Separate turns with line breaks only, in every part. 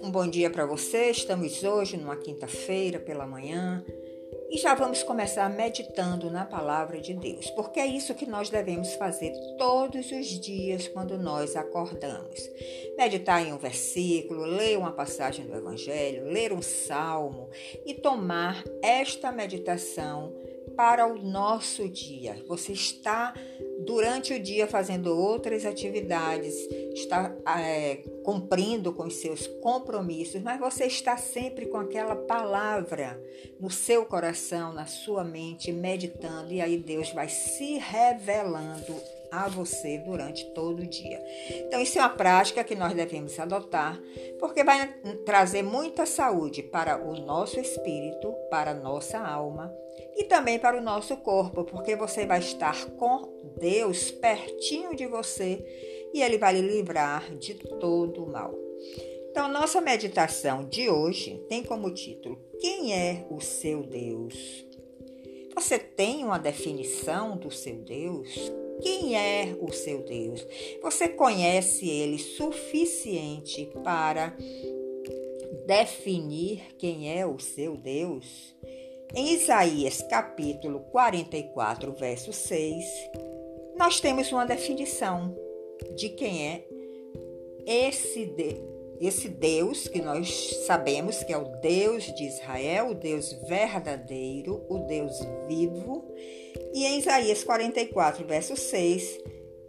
Um bom dia para você. Estamos hoje numa quinta-feira pela manhã e já vamos começar meditando na palavra de Deus, porque é isso que nós devemos fazer todos os dias quando nós acordamos. Meditar em um versículo, ler uma passagem do Evangelho, ler um salmo e tomar esta meditação para o nosso dia. Você está durante o dia fazendo outras atividades, está é, cumprindo com os seus compromissos, mas você está sempre com aquela palavra no seu coração, na sua mente, meditando, e aí Deus vai se revelando a você durante todo o dia. Então, isso é uma prática que nós devemos adotar, porque vai trazer muita saúde para o nosso espírito, para a nossa alma e também para o nosso corpo, porque você vai estar com Deus pertinho de você e ele vai lhe livrar de todo o mal. Então, nossa meditação de hoje tem como título: Quem é o seu Deus? Você tem uma definição do seu Deus? Quem é o seu Deus? Você conhece ele suficiente para definir quem é o seu Deus? Em Isaías capítulo 44, verso 6, nós temos uma definição de quem é esse, de, esse Deus que nós sabemos que é o Deus de Israel, o Deus verdadeiro, o Deus vivo. E em Isaías 44, verso 6,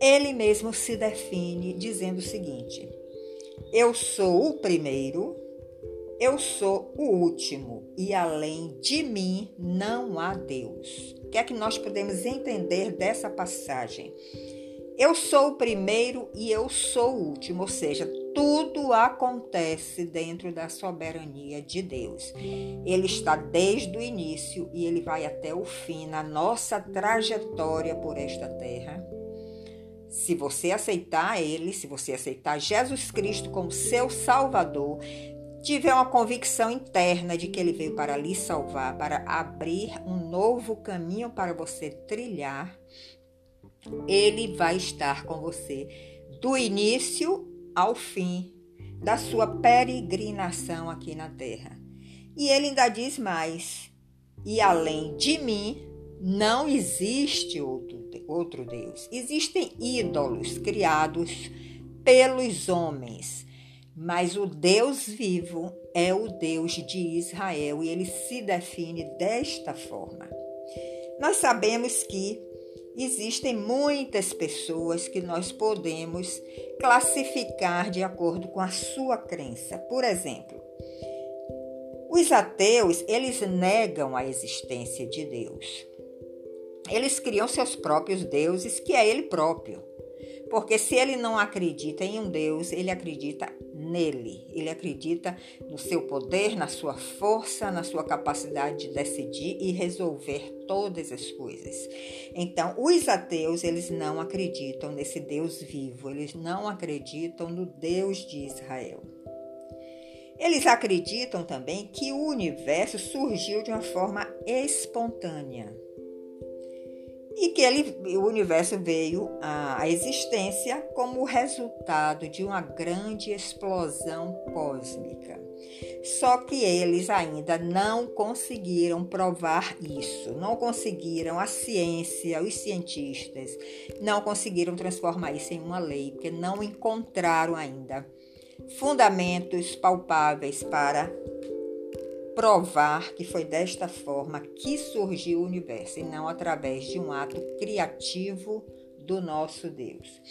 ele mesmo se define dizendo o seguinte: Eu sou o primeiro eu sou o último e além de mim não há Deus. O que é que nós podemos entender dessa passagem? Eu sou o primeiro e eu sou o último, ou seja, tudo acontece dentro da soberania de Deus. Ele está desde o início e ele vai até o fim na nossa trajetória por esta terra. Se você aceitar Ele, se você aceitar Jesus Cristo como seu Salvador, tiver uma convicção interna de que ele veio para lhe salvar, para abrir um novo caminho para você trilhar, ele vai estar com você do início ao fim da sua peregrinação aqui na terra. E ele ainda diz mais: e além de mim, não existe outro, outro Deus. Existem ídolos criados pelos homens mas o Deus vivo é o Deus de Israel e ele se define desta forma. Nós sabemos que existem muitas pessoas que nós podemos classificar de acordo com a sua crença. Por exemplo, os ateus, eles negam a existência de Deus. Eles criam seus próprios deuses, que é ele próprio. Porque se ele não acredita em um Deus, ele acredita nele. Ele acredita no seu poder, na sua força, na sua capacidade de decidir e resolver todas as coisas. Então, os ateus, eles não acreditam nesse Deus vivo, eles não acreditam no Deus de Israel. Eles acreditam também que o universo surgiu de uma forma espontânea e que ele, o universo veio à existência como resultado de uma grande explosão cósmica. Só que eles ainda não conseguiram provar isso, não conseguiram, a ciência, os cientistas, não conseguiram transformar isso em uma lei, porque não encontraram ainda fundamentos palpáveis para provar que foi desta forma que surgiu o universo e não através de um ato criativo do nosso Deus.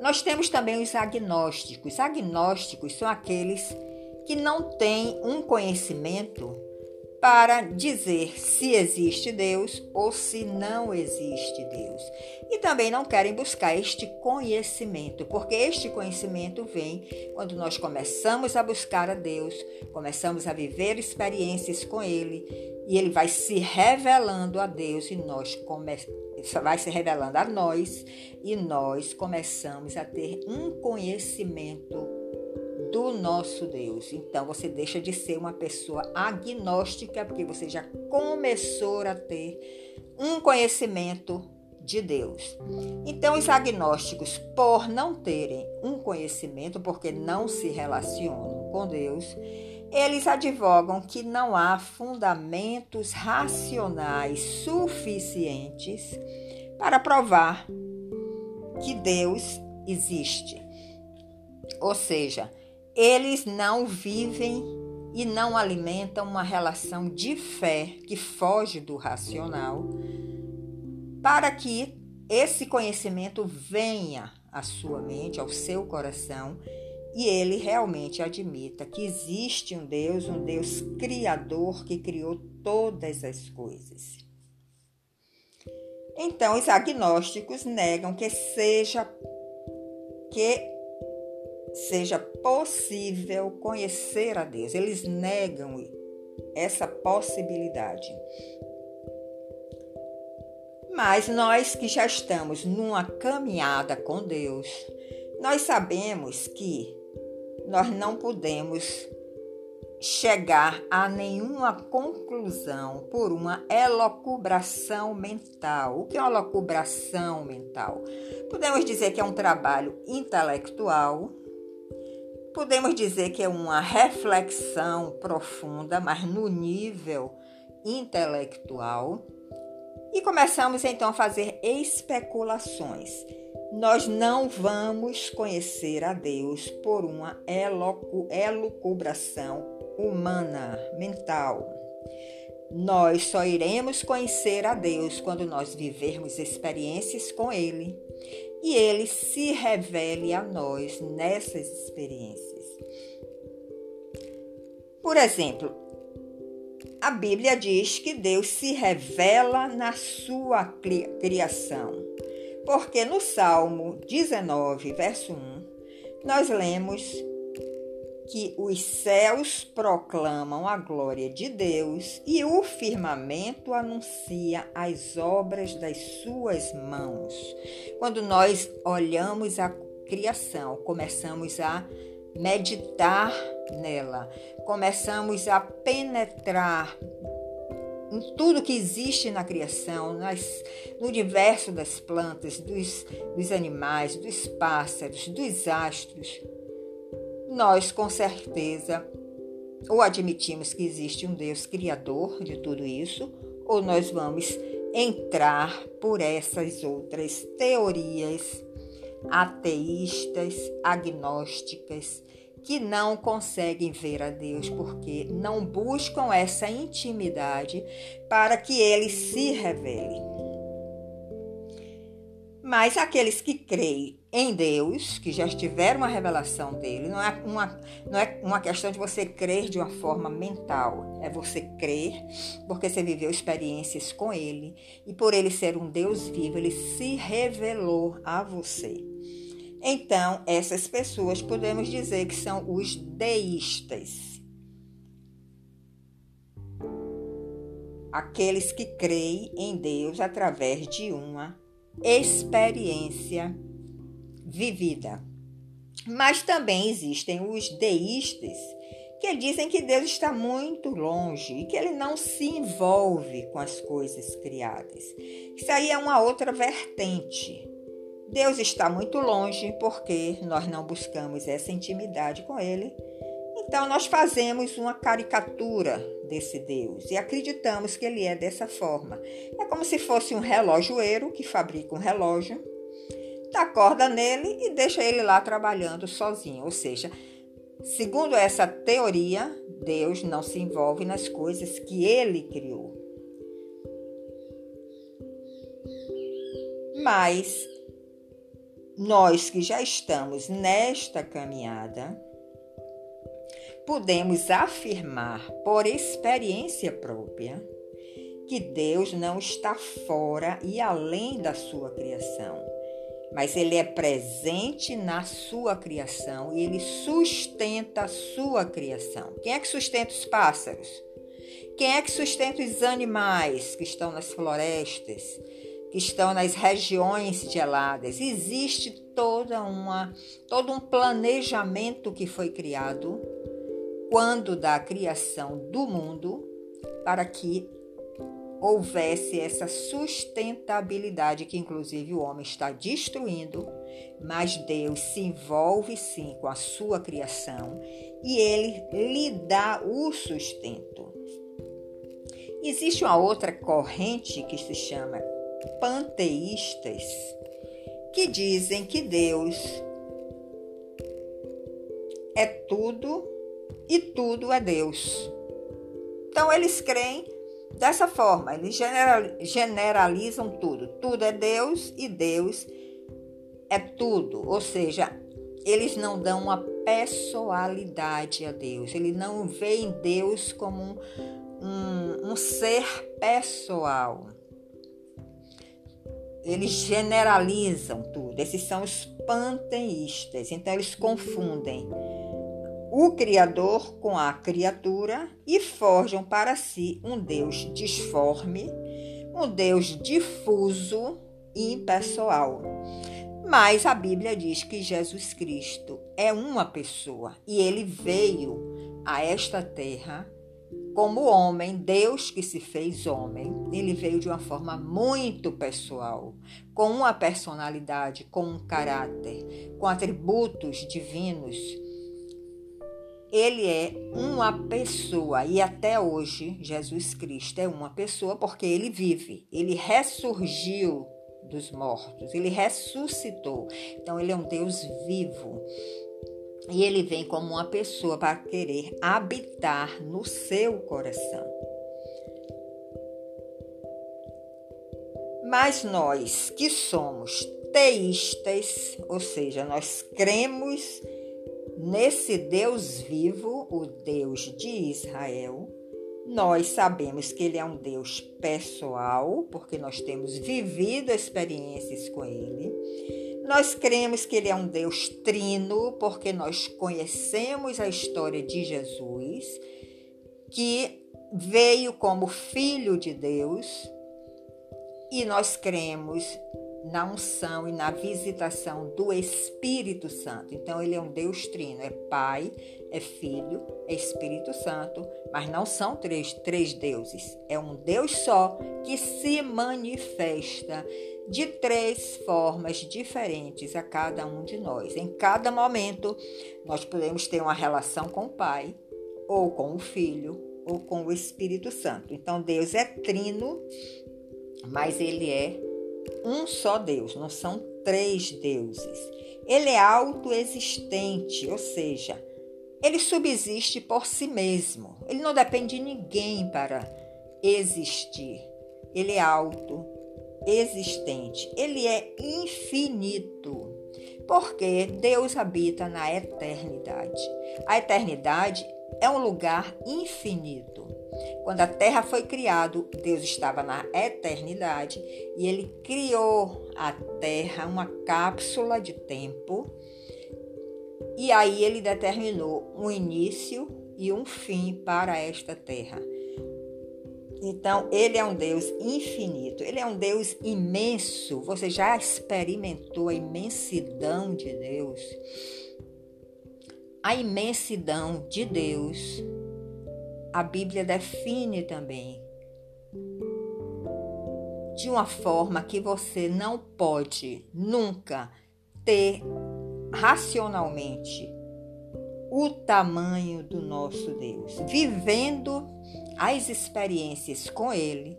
Nós temos também os agnósticos. Agnósticos são aqueles que não têm um conhecimento para dizer se existe Deus ou se não existe Deus. E também não querem buscar este conhecimento, porque este conhecimento vem quando nós começamos a buscar a Deus, começamos a viver experiências com Ele, e Ele vai se revelando a Deus e nós vai se revelando a nós e nós começamos a ter um conhecimento do nosso Deus. Então você deixa de ser uma pessoa agnóstica, porque você já começou a ter um conhecimento de Deus. Então, os agnósticos, por não terem um conhecimento, porque não se relacionam com Deus, eles advogam que não há fundamentos racionais suficientes para provar que Deus existe. Ou seja, eles não vivem e não alimentam uma relação de fé que foge do racional, para que esse conhecimento venha à sua mente, ao seu coração, e ele realmente admita que existe um Deus, um Deus criador que criou todas as coisas. Então, os agnósticos negam que seja que seja possível conhecer a Deus. Eles negam essa possibilidade. Mas nós que já estamos numa caminhada com Deus, nós sabemos que nós não podemos chegar a nenhuma conclusão por uma elocubração mental. O que é uma elocubração mental? Podemos dizer que é um trabalho intelectual, podemos dizer que é uma reflexão profunda, mas no nível intelectual. E começamos então a fazer especulações nós não vamos conhecer a Deus por uma elucubração humana, mental. Nós só iremos conhecer a Deus quando nós vivermos experiências com Ele e Ele se revele a nós nessas experiências. Por exemplo, a Bíblia diz que Deus se revela na sua criação. Porque no Salmo 19, verso 1, nós lemos que os céus proclamam a glória de Deus e o firmamento anuncia as obras das suas mãos. Quando nós olhamos a criação, começamos a meditar nela, começamos a penetrar em tudo que existe na criação, nas, no universo das plantas, dos, dos animais, dos pássaros, dos astros, nós com certeza ou admitimos que existe um Deus criador de tudo isso, ou nós vamos entrar por essas outras teorias ateístas, agnósticas, que não conseguem ver a Deus porque não buscam essa intimidade para que ele se revele. Mas aqueles que creem em Deus, que já tiveram uma revelação dele, não é uma, não é uma questão de você crer de uma forma mental, é você crer porque você viveu experiências com ele e por ele ser um Deus vivo, ele se revelou a você. Então, essas pessoas podemos dizer que são os deístas. Aqueles que creem em Deus através de uma experiência vivida. Mas também existem os deístas que dizem que Deus está muito longe e que ele não se envolve com as coisas criadas. Isso aí é uma outra vertente. Deus está muito longe porque nós não buscamos essa intimidade com Ele. Então, nós fazemos uma caricatura desse Deus e acreditamos que ele é dessa forma. É como se fosse um relojoeiro que fabrica um relógio, dá corda nele e deixa ele lá trabalhando sozinho. Ou seja, segundo essa teoria, Deus não se envolve nas coisas que ele criou. Mas nós que já estamos nesta caminhada, podemos afirmar por experiência própria que Deus não está fora e além da sua criação, mas Ele é presente na sua criação e Ele sustenta a sua criação. Quem é que sustenta os pássaros? Quem é que sustenta os animais que estão nas florestas? que estão nas regiões geladas. Existe toda uma, todo um planejamento que foi criado quando da criação do mundo para que houvesse essa sustentabilidade que, inclusive, o homem está destruindo, mas Deus se envolve sim com a sua criação e ele lhe dá o sustento. Existe uma outra corrente que se chama panteístas, que dizem que Deus é tudo e tudo é Deus. Então eles creem dessa forma, eles generalizam tudo. Tudo é Deus e Deus é tudo. Ou seja, eles não dão uma pessoalidade a Deus. Eles não veem Deus como um, um, um ser pessoal. Eles generalizam tudo. Esses são os panteístas. Então eles confundem o Criador com a criatura e forjam para si um Deus disforme, um Deus difuso e impessoal. Mas a Bíblia diz que Jesus Cristo é uma pessoa e ele veio a esta terra como homem, Deus que se fez homem, ele veio de uma forma muito pessoal, com uma personalidade, com um caráter, com atributos divinos ele é uma pessoa e até hoje Jesus Cristo é uma pessoa porque ele vive, ele ressurgiu dos mortos, ele ressuscitou. Então ele é um Deus vivo. E ele vem como uma pessoa para querer habitar no seu coração. Mas nós que somos teístas, ou seja, nós cremos Nesse Deus vivo, o Deus de Israel, nós sabemos que ele é um Deus pessoal, porque nós temos vivido experiências com ele. Nós cremos que ele é um Deus trino, porque nós conhecemos a história de Jesus, que veio como filho de Deus, e nós cremos na unção e na visitação do Espírito Santo. Então, ele é um Deus trino, é Pai, é Filho, é Espírito Santo, mas não são três, três deuses. É um Deus só que se manifesta de três formas diferentes a cada um de nós. Em cada momento, nós podemos ter uma relação com o Pai, ou com o Filho, ou com o Espírito Santo. Então, Deus é trino, mas ele é um só Deus, não são três deuses. Ele é autoexistente, ou seja, ele subsiste por si mesmo. Ele não depende de ninguém para existir. Ele é autoexistente. Ele é infinito. Porque Deus habita na eternidade. A eternidade é um lugar infinito. Quando a terra foi criada, Deus estava na eternidade e ele criou a terra, uma cápsula de tempo. E aí ele determinou um início e um fim para esta terra. Então, ele é um Deus infinito, ele é um Deus imenso. Você já experimentou a imensidão de Deus? A imensidão de Deus a Bíblia define também de uma forma que você não pode nunca ter racionalmente o tamanho do nosso Deus. Vivendo as experiências com Ele,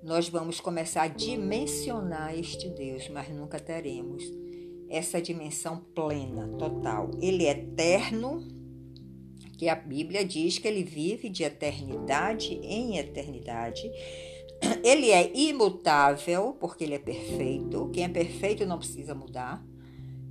nós vamos começar a dimensionar este Deus, mas nunca teremos essa dimensão plena, total. Ele é eterno que a Bíblia diz que ele vive de eternidade em eternidade. Ele é imutável, porque ele é perfeito. Quem é perfeito não precisa mudar,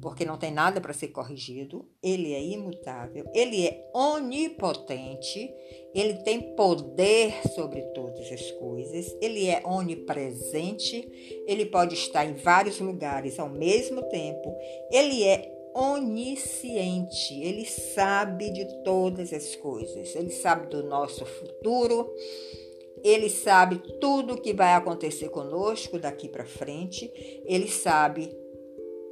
porque não tem nada para ser corrigido. Ele é imutável. Ele é onipotente. Ele tem poder sobre todas as coisas. Ele é onipresente. Ele pode estar em vários lugares ao mesmo tempo. Ele é onisciente, ele sabe de todas as coisas, ele sabe do nosso futuro, ele sabe tudo o que vai acontecer conosco daqui para frente, ele sabe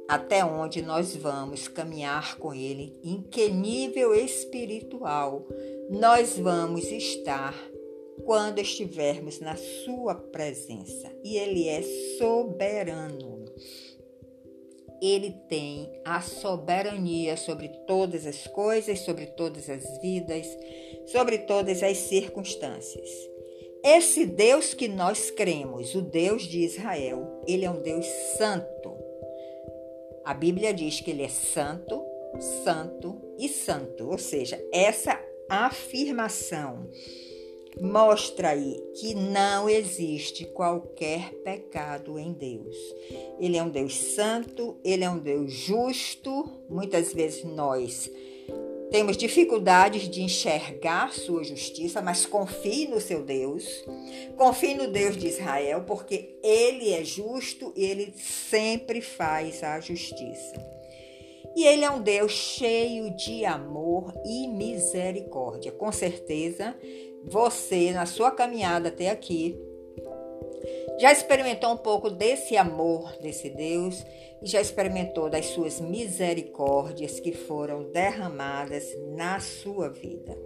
até onde nós vamos caminhar com ele, em que nível espiritual nós vamos estar quando estivermos na Sua presença. E Ele é soberano. Ele tem a soberania sobre todas as coisas, sobre todas as vidas, sobre todas as circunstâncias. Esse Deus que nós cremos, o Deus de Israel, ele é um Deus santo. A Bíblia diz que ele é santo, santo e santo, ou seja, essa afirmação mostra aí que não existe qualquer pecado em Deus. Ele é um Deus santo, ele é um Deus justo. Muitas vezes nós temos dificuldades de enxergar sua justiça, mas confie no seu Deus. Confie no Deus de Israel, porque ele é justo e ele sempre faz a justiça. E ele é um Deus cheio de amor e misericórdia. Com certeza, você, na sua caminhada até aqui, já experimentou um pouco desse amor desse Deus e já experimentou das suas misericórdias que foram derramadas na sua vida.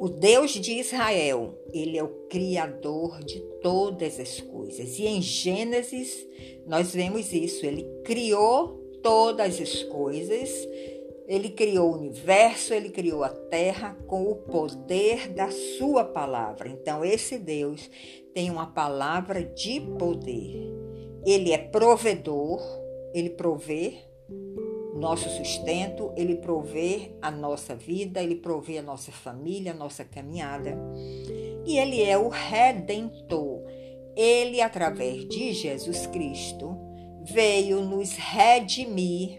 O Deus de Israel, ele é o criador de todas as coisas. E em Gênesis nós vemos isso, ele criou todas as coisas. Ele criou o universo, ele criou a terra com o poder da sua palavra. Então, esse Deus tem uma palavra de poder. Ele é provedor, ele provê nosso sustento, ele provê a nossa vida, ele provê a nossa família, a nossa caminhada. E ele é o redentor. Ele, através de Jesus Cristo, veio nos redimir,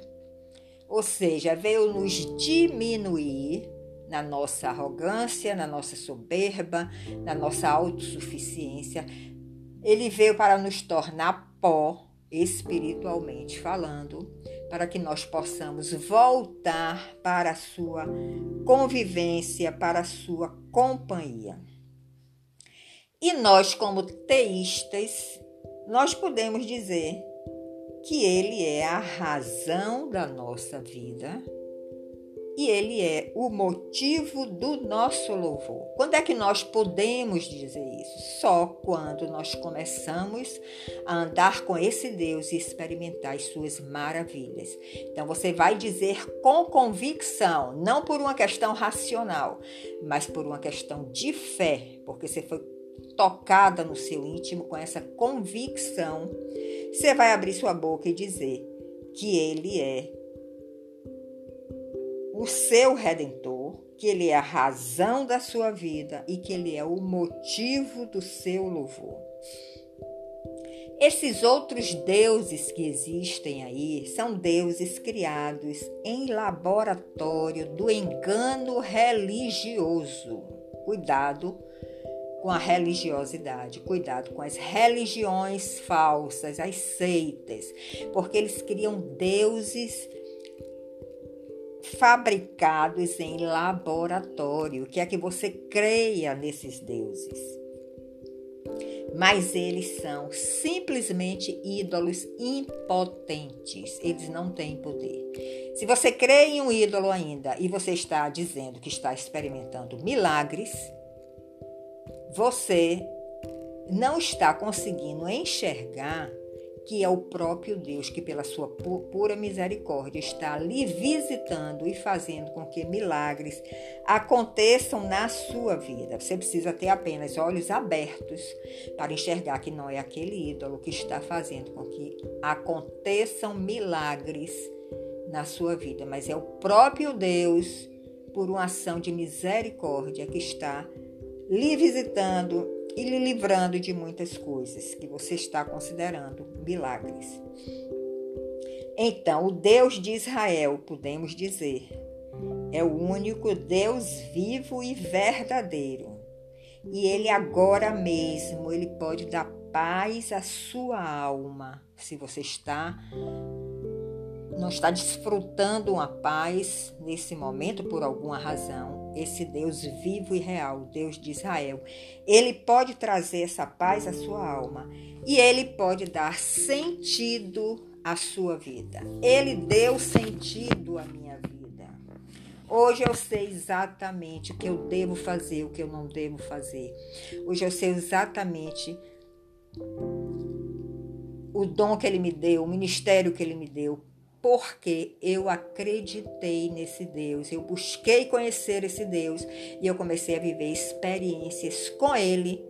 ou seja, veio nos diminuir na nossa arrogância, na nossa soberba, na nossa autossuficiência. Ele veio para nos tornar pó, espiritualmente falando, para que nós possamos voltar para a sua convivência, para a sua companhia. E nós, como teístas, nós podemos dizer que Ele é a razão da nossa vida e Ele é o motivo do nosso louvor. Quando é que nós podemos dizer isso? Só quando nós começamos a andar com esse Deus e experimentar as suas maravilhas. Então você vai dizer com convicção, não por uma questão racional, mas por uma questão de fé, porque você foi tocada no seu íntimo com essa convicção você vai abrir sua boca e dizer que Ele é o seu redentor, que Ele é a razão da sua vida e que Ele é o motivo do seu louvor. Esses outros deuses que existem aí são deuses criados em laboratório do engano religioso. Cuidado com a religiosidade, cuidado com as religiões falsas, as seitas, porque eles criam deuses fabricados em laboratório, que é que você creia nesses deuses. Mas eles são simplesmente ídolos impotentes, eles não têm poder. Se você crê em um ídolo ainda e você está dizendo que está experimentando milagres, você não está conseguindo enxergar que é o próprio Deus que, pela sua pura misericórdia, está lhe visitando e fazendo com que milagres aconteçam na sua vida. Você precisa ter apenas olhos abertos para enxergar que não é aquele ídolo que está fazendo com que aconteçam milagres na sua vida, mas é o próprio Deus, por uma ação de misericórdia, que está lhe visitando e lhe livrando de muitas coisas que você está considerando milagres. Então, o Deus de Israel, podemos dizer, é o único Deus vivo e verdadeiro. E ele agora mesmo, ele pode dar paz à sua alma, se você está não está desfrutando uma paz nesse momento por alguma razão, esse Deus vivo e real, Deus de Israel, ele pode trazer essa paz à sua alma e ele pode dar sentido à sua vida. Ele deu sentido à minha vida. Hoje eu sei exatamente o que eu devo fazer, o que eu não devo fazer. Hoje eu sei exatamente o dom que ele me deu, o ministério que ele me deu, porque eu acreditei nesse Deus, eu busquei conhecer esse Deus e eu comecei a viver experiências com ele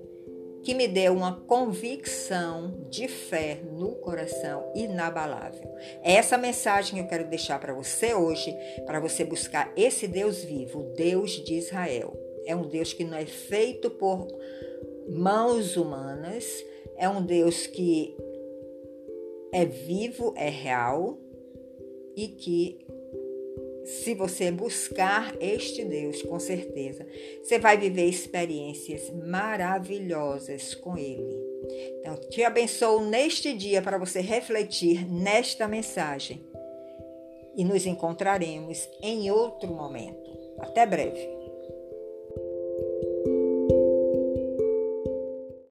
que me deu uma convicção de fé no coração inabalável. É essa mensagem que eu quero deixar para você hoje, para você buscar esse Deus vivo, o Deus de Israel. É um Deus que não é feito por mãos humanas, é um Deus que é vivo, é real e que se você buscar este Deus, com certeza, você vai viver experiências maravilhosas com Ele. Então, te abençoo neste dia para você refletir nesta mensagem. E nos encontraremos em outro momento. Até breve.